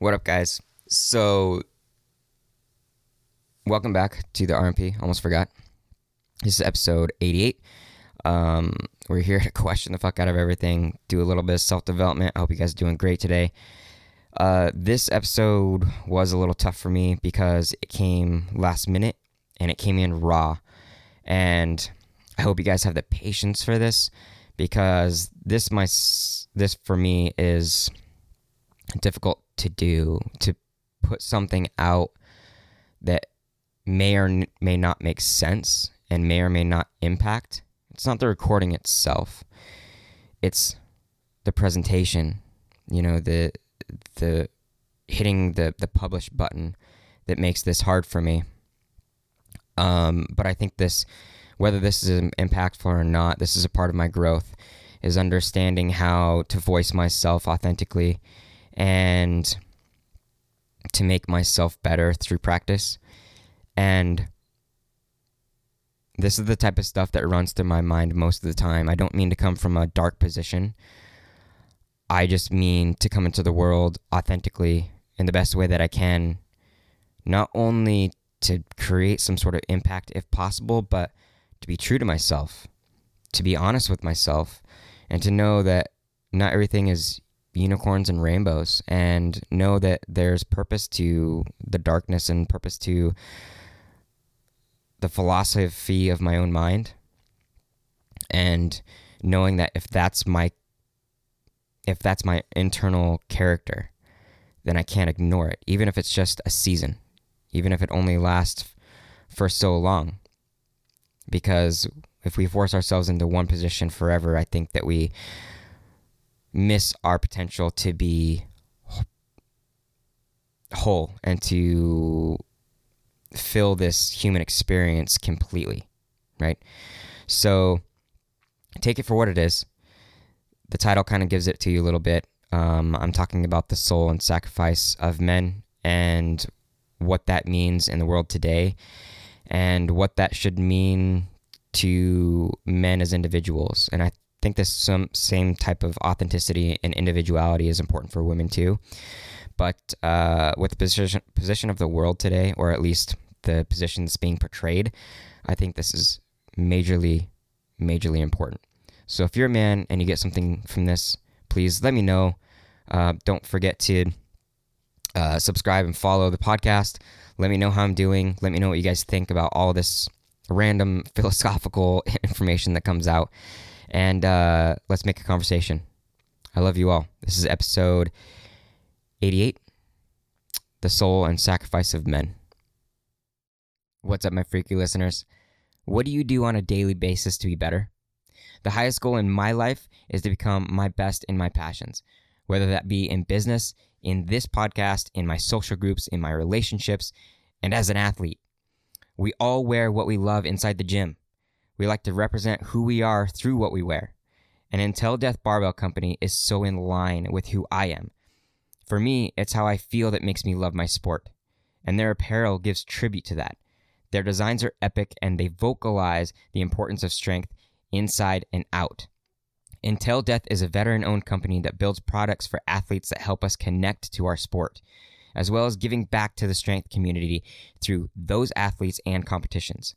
What up, guys? So, welcome back to the RMP. Almost forgot. This is episode 88. Um, we're here to question the fuck out of everything, do a little bit of self development. I hope you guys are doing great today. Uh, this episode was a little tough for me because it came last minute and it came in raw. And I hope you guys have the patience for this because this my this for me is difficult to do to put something out that may or may not make sense and may or may not impact. It's not the recording itself. It's the presentation, you know, the the hitting the the publish button that makes this hard for me. Um, but I think this, whether this is impactful or not, this is a part of my growth, is understanding how to voice myself authentically and to make myself better through practice. And this is the type of stuff that runs through my mind most of the time. I don't mean to come from a dark position. I just mean to come into the world authentically in the best way that I can, not only to create some sort of impact if possible, but to be true to myself, to be honest with myself, and to know that not everything is unicorns and rainbows, and know that there's purpose to the darkness and purpose to the philosophy of my own mind, and knowing that if that's my if that's my internal character, then I can't ignore it, even if it's just a season, even if it only lasts for so long. Because if we force ourselves into one position forever, I think that we miss our potential to be whole and to fill this human experience completely, right? So take it for what it is the title kind of gives it to you a little bit. Um, I'm talking about the soul and sacrifice of men and what that means in the world today and what that should mean to men as individuals. And I think this some same type of authenticity and individuality is important for women too. But uh, with the position position of the world today, or at least the position that's being portrayed, I think this is majorly, majorly important. So if you're a man and you get something from this, please let me know. Uh, don't forget to uh, subscribe and follow the podcast. Let me know how I'm doing. Let me know what you guys think about all this random philosophical information that comes out. And uh, let's make a conversation. I love you all. This is episode 88 The Soul and Sacrifice of Men. What's up, my freaky listeners? What do you do on a daily basis to be better? The highest goal in my life is to become my best in my passions, whether that be in business, in this podcast, in my social groups, in my relationships, and as an athlete. We all wear what we love inside the gym. We like to represent who we are through what we wear. And Until Death Barbell Company is so in line with who I am. For me, it's how I feel that makes me love my sport. And their apparel gives tribute to that. Their designs are epic and they vocalize the importance of strength inside and out. Until Death is a veteran owned company that builds products for athletes that help us connect to our sport, as well as giving back to the strength community through those athletes and competitions.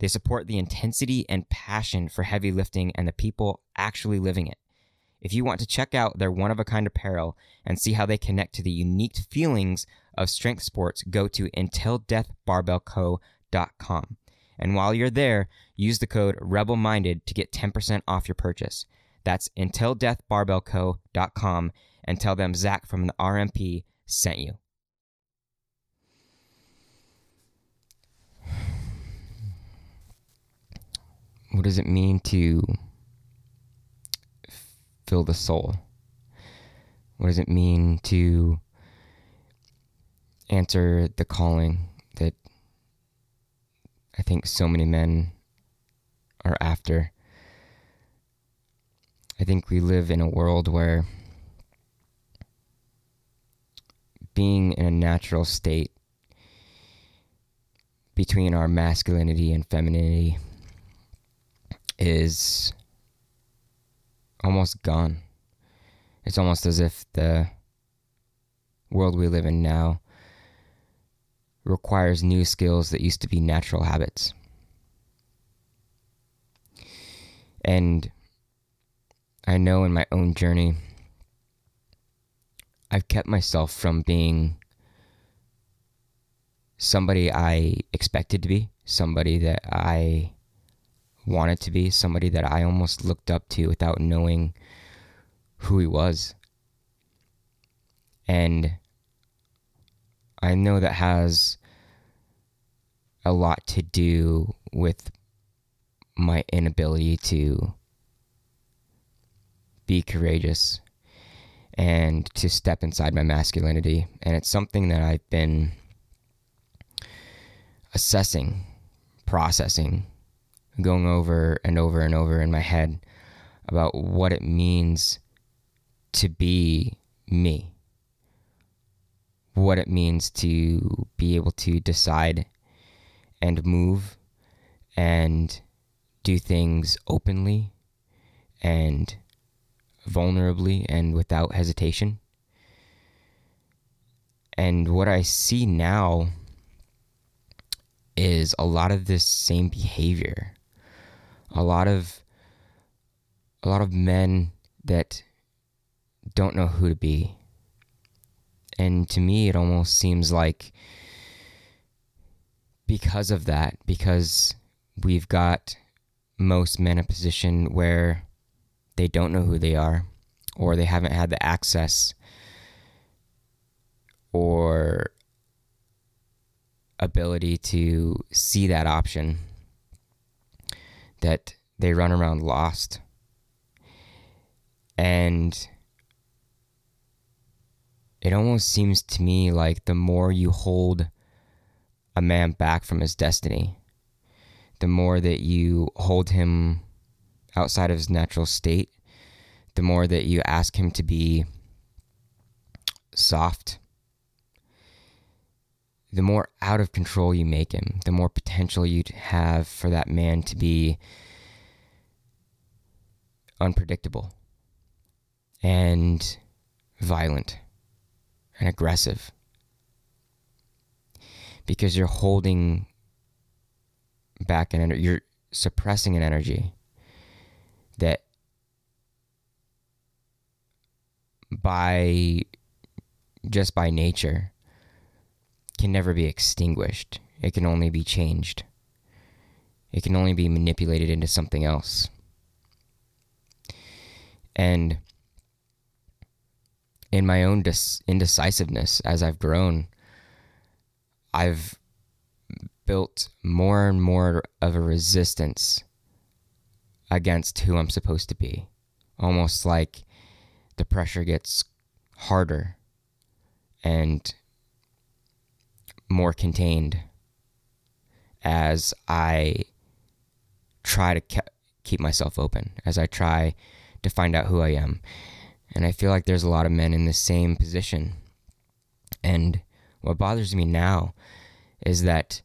They support the intensity and passion for heavy lifting and the people actually living it. If you want to check out their one of a kind apparel and see how they connect to the unique feelings of strength sports, go to untildeathbarbellco.com. And while you're there, use the code REBELMINDED to get 10% off your purchase. That's untildeathbarbellco.com and tell them Zach from the RMP sent you. What does it mean to fill the soul? What does it mean to answer the calling that I think so many men are after. I think we live in a world where being in a natural state between our masculinity and femininity is almost gone. It's almost as if the world we live in now requires new skills that used to be natural habits. And I know in my own journey, I've kept myself from being somebody I expected to be, somebody that I wanted to be, somebody that I almost looked up to without knowing who he was. And I know that has a lot to do with my inability to be courageous and to step inside my masculinity. And it's something that I've been assessing, processing, going over and over and over in my head about what it means to be me, what it means to be able to decide and move and do things openly and vulnerably and without hesitation. And what I see now is a lot of this same behavior. A lot of a lot of men that don't know who to be. And to me it almost seems like because of that, because we've got most men in a position where they don't know who they are or they haven't had the access or ability to see that option that they run around lost. And it almost seems to me like the more you hold a man back from his destiny the more that you hold him outside of his natural state, the more that you ask him to be soft, the more out of control you make him, the more potential you have for that man to be unpredictable and violent and aggressive. Because you're holding back an energy. You're suppressing an energy that by just by nature can never be extinguished. It can only be changed. It can only be manipulated into something else. And in my own dis- indecisiveness as I've grown, I've built more and more of a resistance against who I'm supposed to be. Almost like the pressure gets harder and more contained as I try to ke- keep myself open, as I try to find out who I am. And I feel like there's a lot of men in the same position. And what bothers me now is that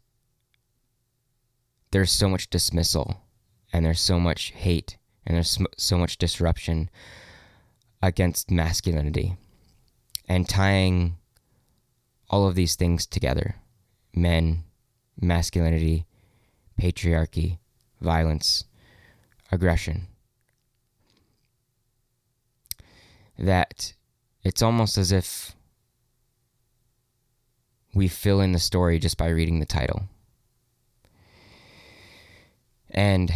there's so much dismissal and there's so much hate and there's so much disruption against masculinity and tying all of these things together. Men masculinity patriarchy violence aggression. That it's almost as if we fill in the story just by reading the title. And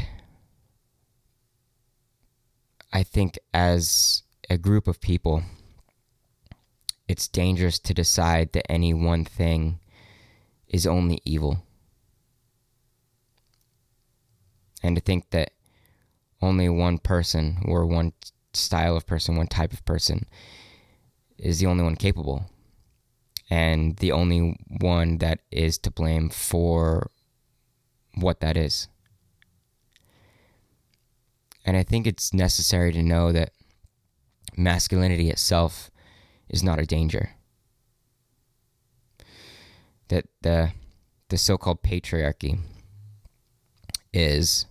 I think as a group of people, it's dangerous to decide that any one thing is only evil. And to think that only one person or one style of person, one type of person is the only one capable and the only one that is to blame for what that is. And I think it's necessary to know that masculinity itself is not a danger. That the the so-called patriarchy is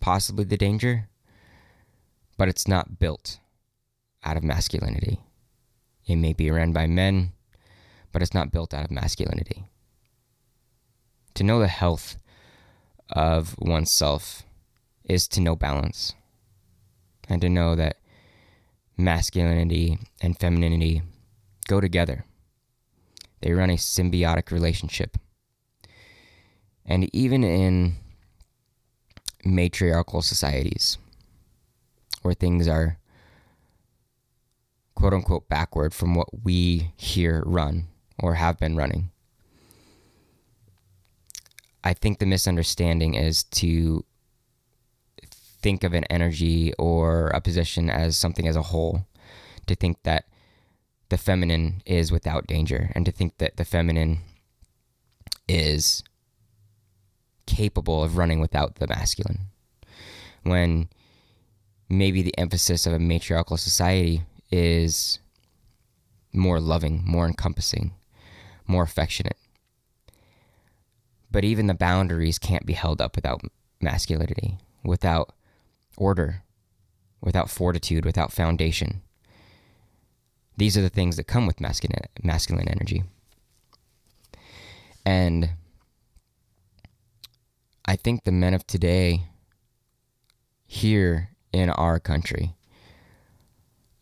possibly the danger, but it's not built out of masculinity. It may be run by men, but it's not built out of masculinity. To know the health of oneself is to know balance and to know that masculinity and femininity go together. They run a symbiotic relationship. And even in matriarchal societies where things are quote unquote backward from what we here run or have been running. I think the misunderstanding is to think of an energy or a position as something as a whole, to think that the feminine is without danger, and to think that the feminine is capable of running without the masculine. When maybe the emphasis of a matriarchal society is more loving, more encompassing, more affectionate. But even the boundaries can't be held up without masculinity, without order, without fortitude, without foundation. These are the things that come with masculine masculine energy. And I think the men of today here in our country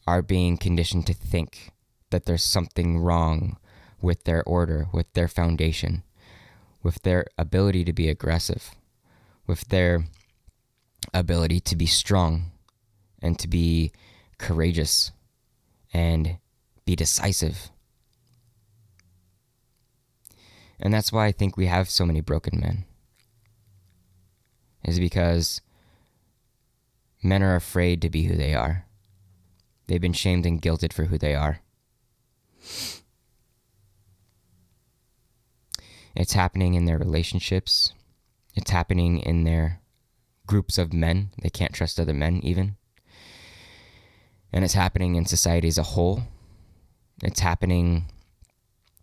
are being conditioned to think that there's something wrong with their order, with their foundation, with their ability to be aggressive, with their ability to be strong and to be courageous and be decisive. And that's why I think we have so many broken men. Is because men are afraid to be who they are. They've been shamed and guilted for who they are. It's happening in their relationships. It's happening in their groups of men. They can't trust other men, even. And it's happening in society as a whole. It's happening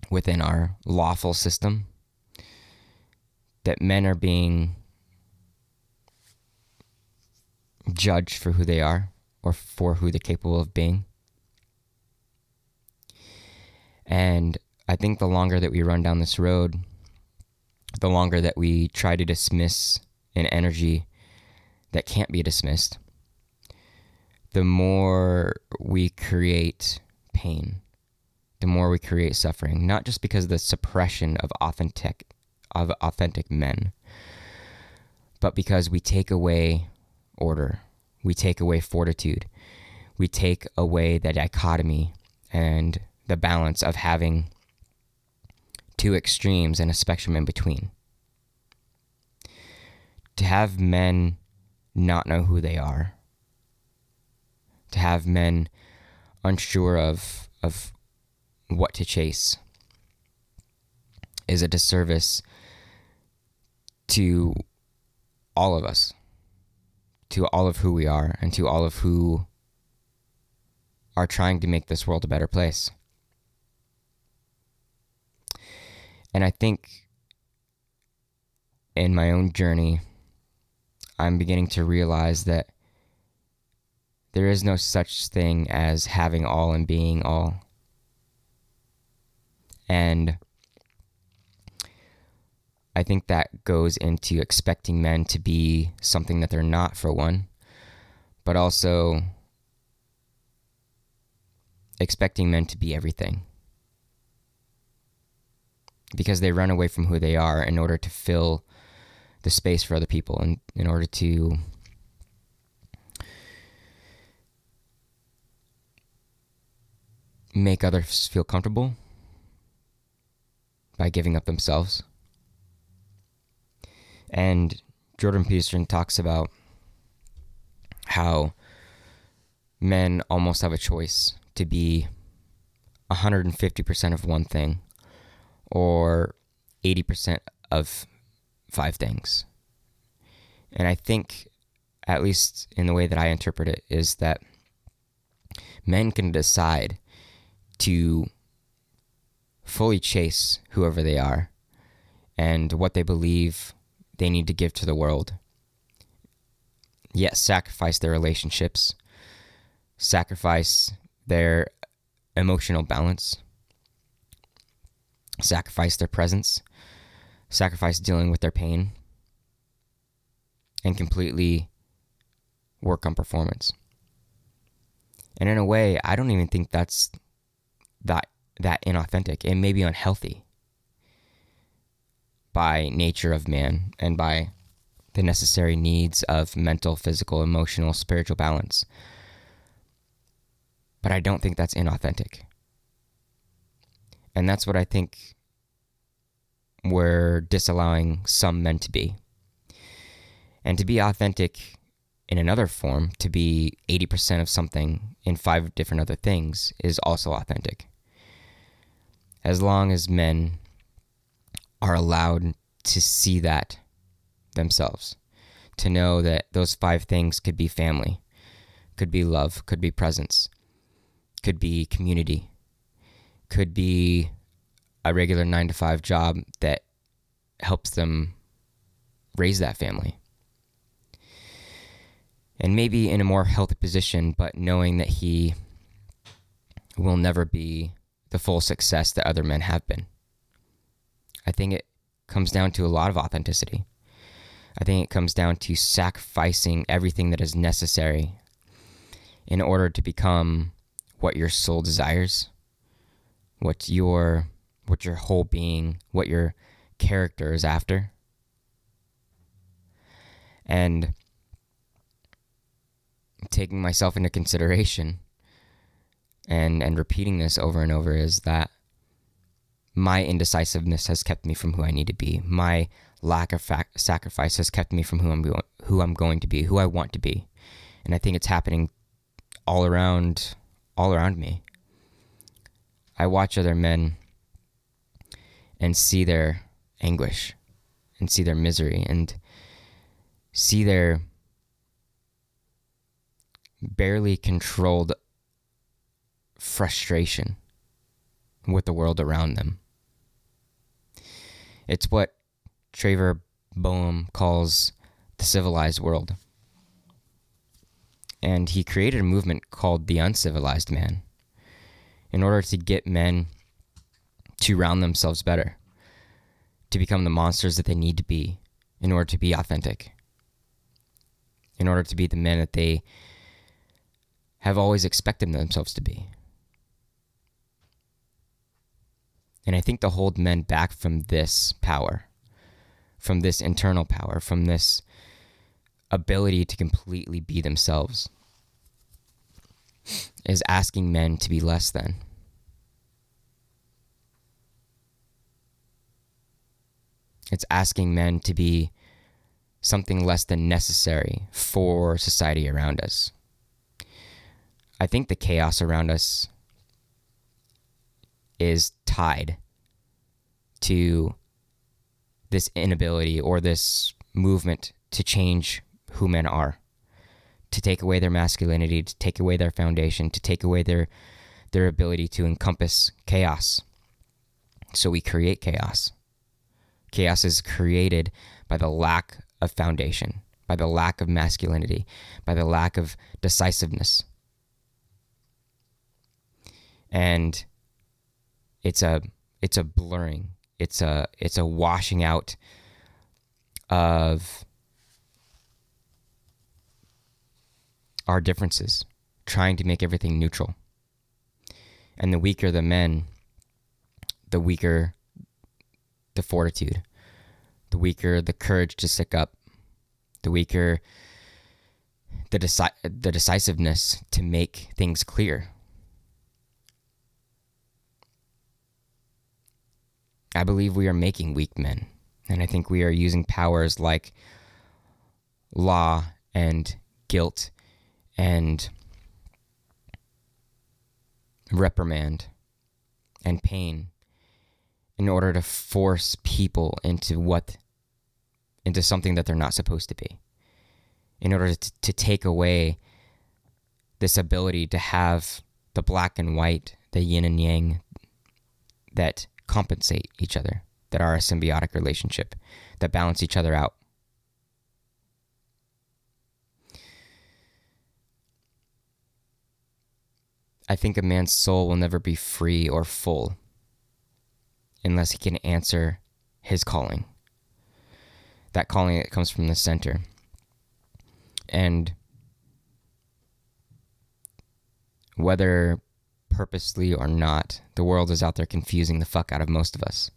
within our lawful system that men are being judged for who they are or for who they're capable of being. And I think the longer that we run down this road, the longer that we try to dismiss an energy that can't be dismissed, the more we create pain, the more we create suffering, not just because of the suppression of authentic of authentic men, but because we take away order we take away fortitude. We take away the dichotomy and the balance of having two extremes and a spectrum in between. To have men not know who they are, to have men unsure of, of what to chase, is a disservice to all of us to all of who we are and to all of who are trying to make this world a better place. And I think in my own journey, I'm beginning to realize that there is no such thing as having all and being all. And I think that goes into expecting men to be something that they're not, for one, but also expecting men to be everything. Because they run away from who they are in order to fill the space for other people and in order to make others feel comfortable by giving up themselves. And Jordan Peterson talks about how men almost have a choice to be 150% of one thing or 80% of five things. And I think, at least in the way that I interpret it, is that men can decide to fully chase whoever they are and what they believe they need to give to the world. Yet sacrifice their relationships, sacrifice their emotional balance, sacrifice their presence, sacrifice dealing with their pain, and completely work on performance. And in a way, I don't even think that's that that inauthentic. It may be unhealthy by nature of man and by the necessary needs of mental, physical, emotional, spiritual balance. But I don't think that's inauthentic. And that's what I think we're disallowing some men to be. And to be authentic in another form, to be 80% of something in five different other things, is also authentic. As long as men are allowed to see that themselves, to know that those five things could be family, could be love, could be presence, could be community, could be a regular nine to five job that helps them raise that family. And maybe in a more healthy position, but knowing that he will never be the full success that other men have been. I think it comes down to a lot of authenticity. I think it comes down to sacrificing everything that is necessary in order to become what your soul desires, what your what your whole being, what your character is after. And taking myself into consideration and and repeating this over and over is that my indecisiveness has kept me from who I need to be. My lack of fac- sacrifice has kept me from who I'm go- who I'm going to be, who I want to be. And I think it's happening all around all around me. I watch other men and see their anguish and see their misery and see their barely controlled frustration with the world around them. It's what Trevor Boehm calls the civilized world. And he created a movement called the uncivilized man in order to get men to round themselves better, to become the monsters that they need to be in order to be authentic, in order to be the men that they have always expected themselves to be. And I think to hold men back from this power, from this internal power, from this ability to completely be themselves, is asking men to be less than. It's asking men to be something less than necessary for society around us. I think the chaos around us is tied to this inability or this movement to change who men are, to take away their masculinity, to take away their foundation, to take away their their ability to encompass chaos. So we create chaos. Chaos is created by the lack of foundation, by the lack of masculinity, by the lack of decisiveness. And it's a it's a blurring it's a it's a washing out of our differences trying to make everything neutral and the weaker the men the weaker the fortitude the weaker the courage to stick up the weaker the, deci- the decisiveness to make things clear I believe we are making weak men. And I think we are using powers like law and guilt and reprimand and pain in order to force people into what into something that they're not supposed to be in order to, to take away this ability to have the black and white the yin and yang that compensate each other, that are a symbiotic relationship, that balance each other out. I think a man's soul will never be free or full unless he can answer his calling. That calling that comes from the center. And whether purposely or not, the world is out there confusing the fuck out of most of us.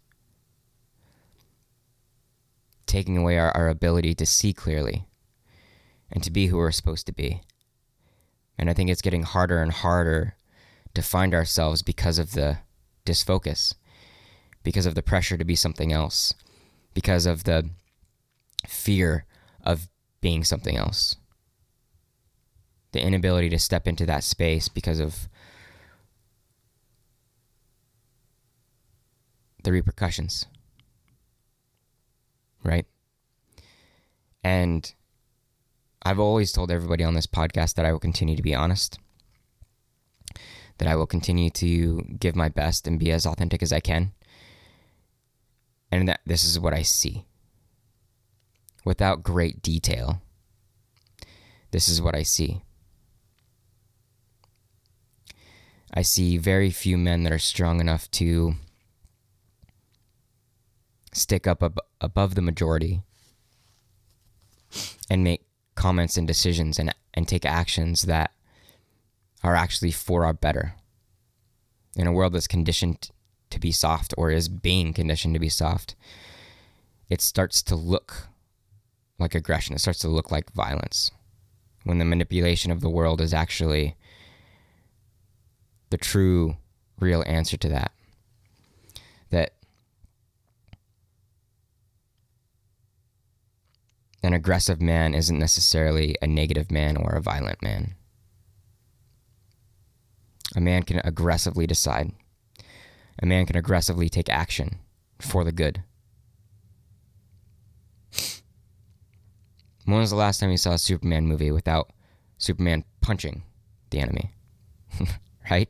Taking away our, our ability to see clearly and to be who we're supposed to be. And I think it's getting harder and harder to find ourselves because of the disfocus, because of the pressure to be something else, because of the fear of being something else. The inability to step into that space because of the repercussions. Right? And I've always told everybody on this podcast that I will continue to be honest, that I will continue to give my best and be as authentic as I can. And that this is what I see. Without great detail, this is what I see. I see very few men that are strong enough to stick up ab- above the majority and make comments and decisions and, and take actions that are actually for our better. In a world that's conditioned to be soft or is being conditioned to be soft, it starts to look like aggression. It starts to look like violence when the manipulation of the world is actually the true, real answer to that. That an aggressive man isn't necessarily a negative man or a violent man. A man can aggressively decide. A man can aggressively take action for the good. When was the last time you saw a Superman movie without Superman punching the enemy? right?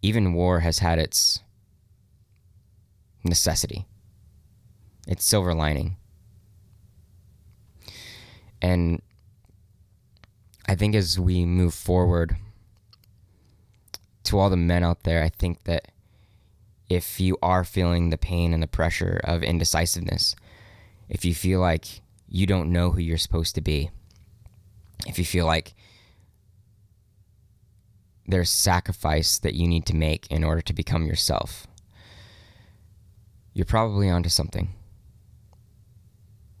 Even war has had its necessity, its silver lining. And I think as we move forward, to all the men out there, I think that if you are feeling the pain and the pressure of indecisiveness, if you feel like you don't know who you're supposed to be, if you feel like there's sacrifice that you need to make in order to become yourself, you're probably onto something.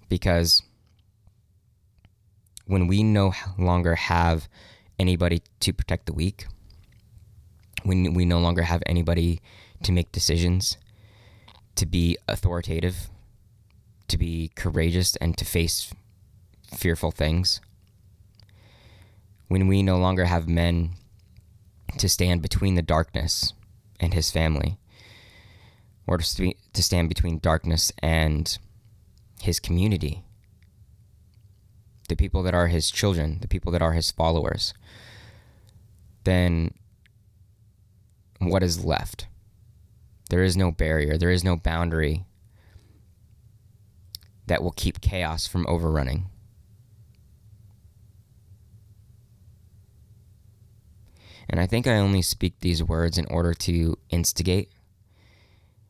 Because when we no longer have anybody to protect the weak, when we no longer have anybody to make decisions, to be authoritative, to be courageous, and to face fearful things, when we no longer have men to stand between the darkness and his family, or to, to stand between darkness and his community the people that are his children, the people that are his followers, then what is left? There is no barrier, there is no boundary that will keep chaos from overrunning. And I think I only speak these words in order to instigate,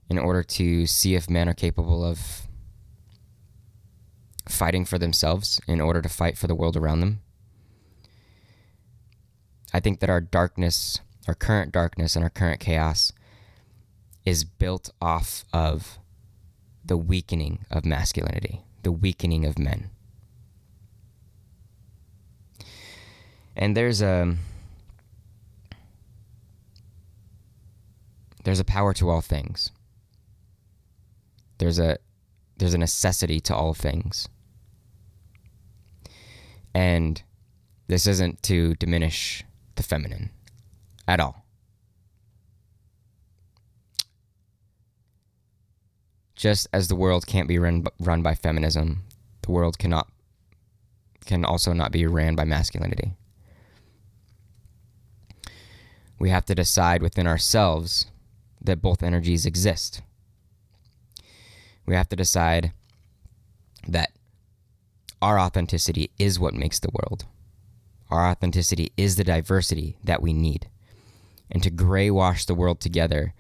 in order to see if men are capable of fighting for themselves in order to fight for the world around them. I think that our darkness, our current darkness, and our current chaos is built off of the weakening of masculinity, the weakening of men. And there's a there's a power to all things. There's a there's a necessity to all things. And this isn't to diminish the feminine at all. Just as the world can't be run, run by feminism, the world cannot can also not be ran by masculinity. We have to decide within ourselves that both energies exist. We have to decide that our authenticity is what makes the world. our authenticity is the diversity that we need. And to gray wash the world together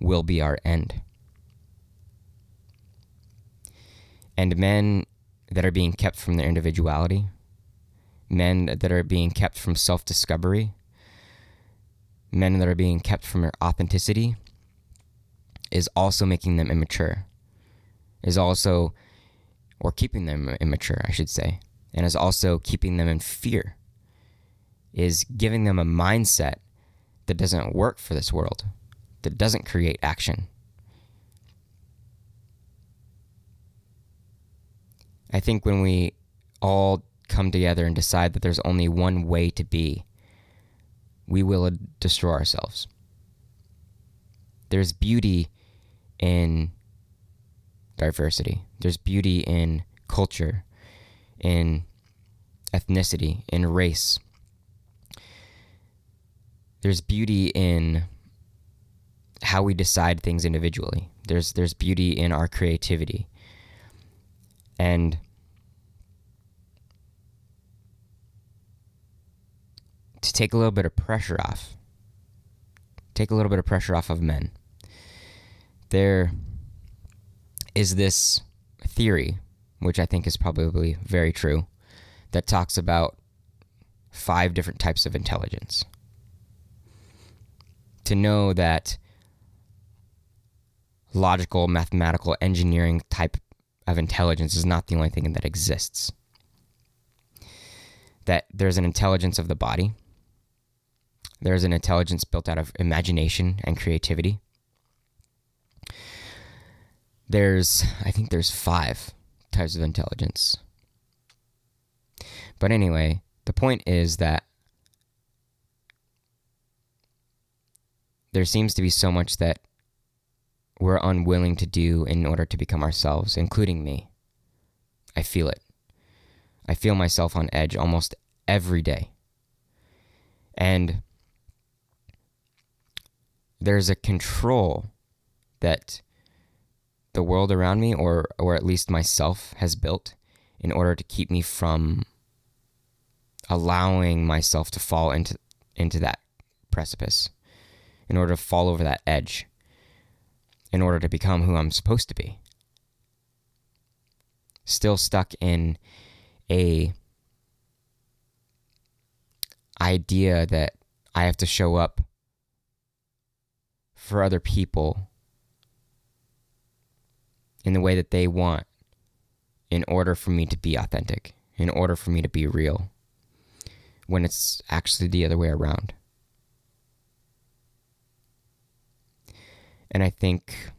will be our end. And men that are being kept from their individuality, men that are being kept from self discovery, men that are being kept from their authenticity, is also making them immature, is also, or keeping them immature, I should say, and is also keeping them in fear, is giving them a mindset that doesn't work for this world, that doesn't create action. I think when we all come together and decide that there's only one way to be, we will destroy ourselves. There's beauty in diversity, there's beauty in culture, in ethnicity, in race. There's beauty in how we decide things individually. There's there's beauty in our creativity. And to take a little bit of pressure off, take a little bit of pressure off of men. There is this theory, which I think is probably very true, that talks about five different types of intelligence. To know that logical, mathematical, engineering type of intelligence is not the only thing that exists. That there's an intelligence of the body, there's an intelligence built out of imagination and creativity. There's, I think there's five types of intelligence. But anyway, the point is that there seems to be so much that we're unwilling to do in order to become ourselves, including me. I feel it. I feel myself on edge almost every day. And there's a control that the world around me or or at least myself has built in order to keep me from allowing myself to fall into into that precipice in order to fall over that edge in order to become who I'm supposed to be still stuck in a idea that I have to show up for other people in the way that they want in order for me to be authentic, in order for me to be real, when it's actually the other way around. And I think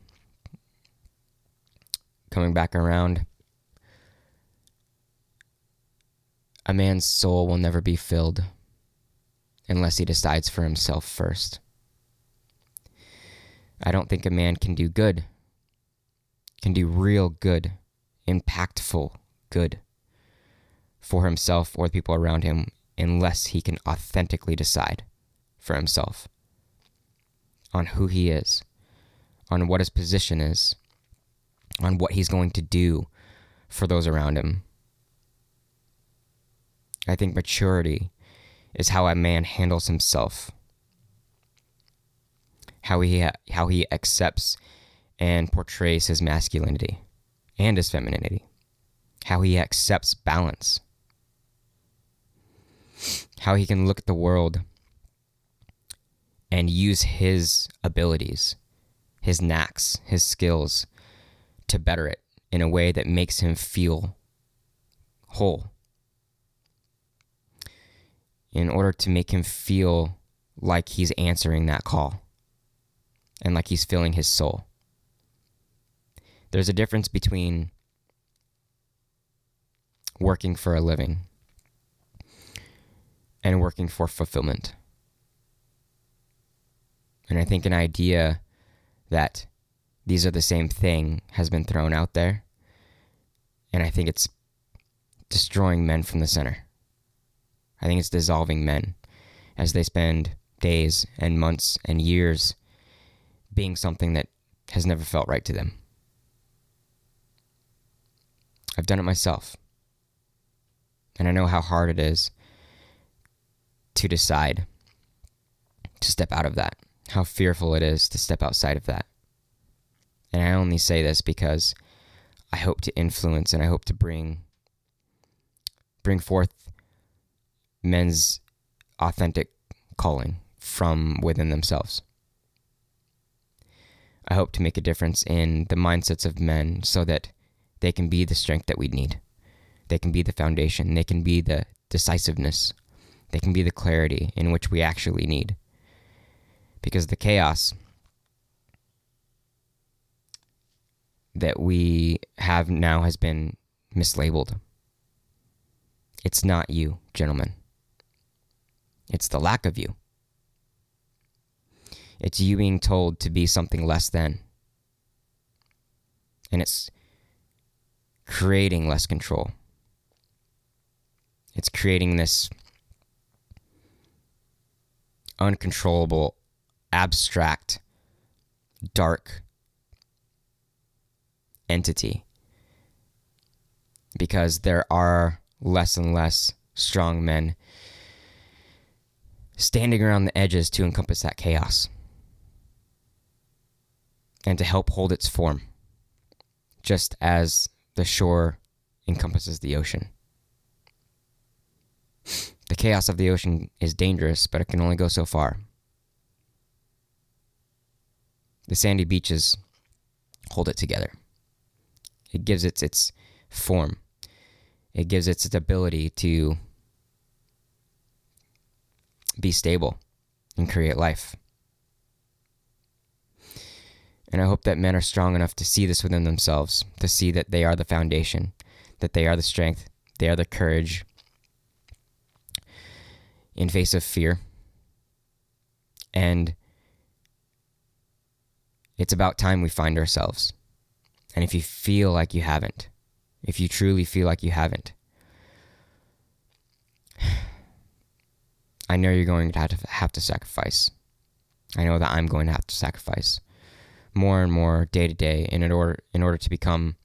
coming back around, a man's soul will never be filled unless he decides for himself first. I don't think a man can do good, can do real good, impactful good for himself or the people around him unless he can authentically decide for himself on who he is, on what his position is, on what he's going to do for those around him. I think maturity is how a man handles himself how he ha- how he accepts and portrays his masculinity and his femininity, how he accepts balance, how he can look at the world and use his abilities, his knacks, his skills to better it in a way that makes him feel whole. In order to make him feel like he's answering that call and like he's filling his soul. There's a difference between working for a living and working for fulfillment. And I think an idea that these are the same thing has been thrown out there. And I think it's destroying men from the center. I think it's dissolving men as they spend days and months and years being something that has never felt right to them. I've done it myself. And I know how hard it is to decide to step out of that, how fearful it is to step outside of that. And I only say this because I hope to influence and I hope to bring bring forth men's authentic calling from within themselves. I hope to make a difference in the mindsets of men so that they can be the strength that we need. They can be the foundation. They can be the decisiveness. They can be the clarity in which we actually need. Because the chaos that we have now has been mislabeled. It's not you, gentlemen. It's the lack of you. It's you being told to be something less than. And it's creating less control. It's creating this uncontrollable, abstract, dark entity. Because there are less and less strong men standing around the edges to encompass that chaos and to help hold its form, just as the shore encompasses the ocean. The chaos of the ocean is dangerous, but it can only go so far. The sandy beaches hold it together. It gives it its form. It gives it its ability to be stable and create life. And I hope that men are strong enough to see this within themselves, to see that they are the foundation, that they are the strength, they are the courage in face of fear. And it's about time we find ourselves. And if you feel like you haven't, if you truly feel like you haven't, I know you're going to have to, have to sacrifice. I know that I'm going to have to sacrifice more and more day to day in order in order to become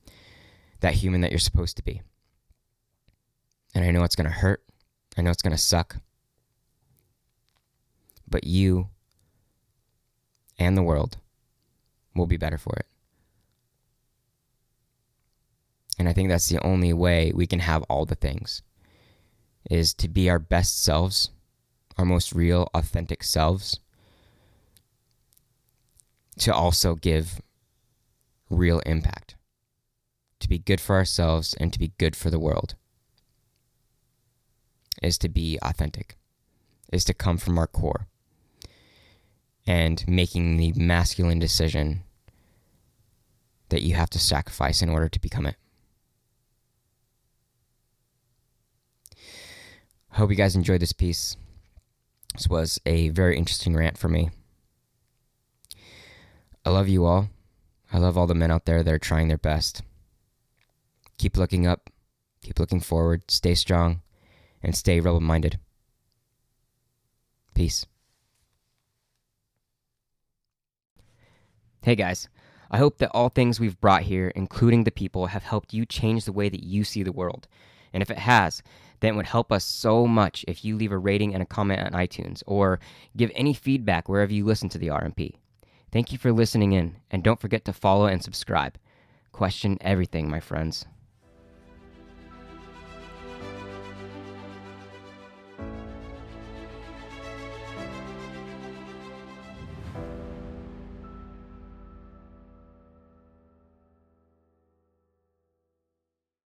that human that you're supposed to be. And I know it's going to hurt. I know it's going to suck. But you and the world will be better for it. And I think that's the only way we can have all the things is to be our best selves, our most real, authentic selves to also give real impact, to be good for ourselves and to be good for the world, is to be authentic, is to come from our core and making the masculine decision that you have to sacrifice in order to become it. Hope you guys enjoyed this piece. This was a very interesting rant for me. I love you all. I love all the men out there that are trying their best. Keep looking up, keep looking forward, stay strong, and stay rebel minded. Peace. Hey guys, I hope that all things we've brought here, including the people, have helped you change the way that you see the world. And if it has, then it would help us so much if you leave a rating and a comment on iTunes or give any feedback wherever you listen to the RMP. Thank you for listening in, and don't forget to follow and subscribe. Question everything, my friends.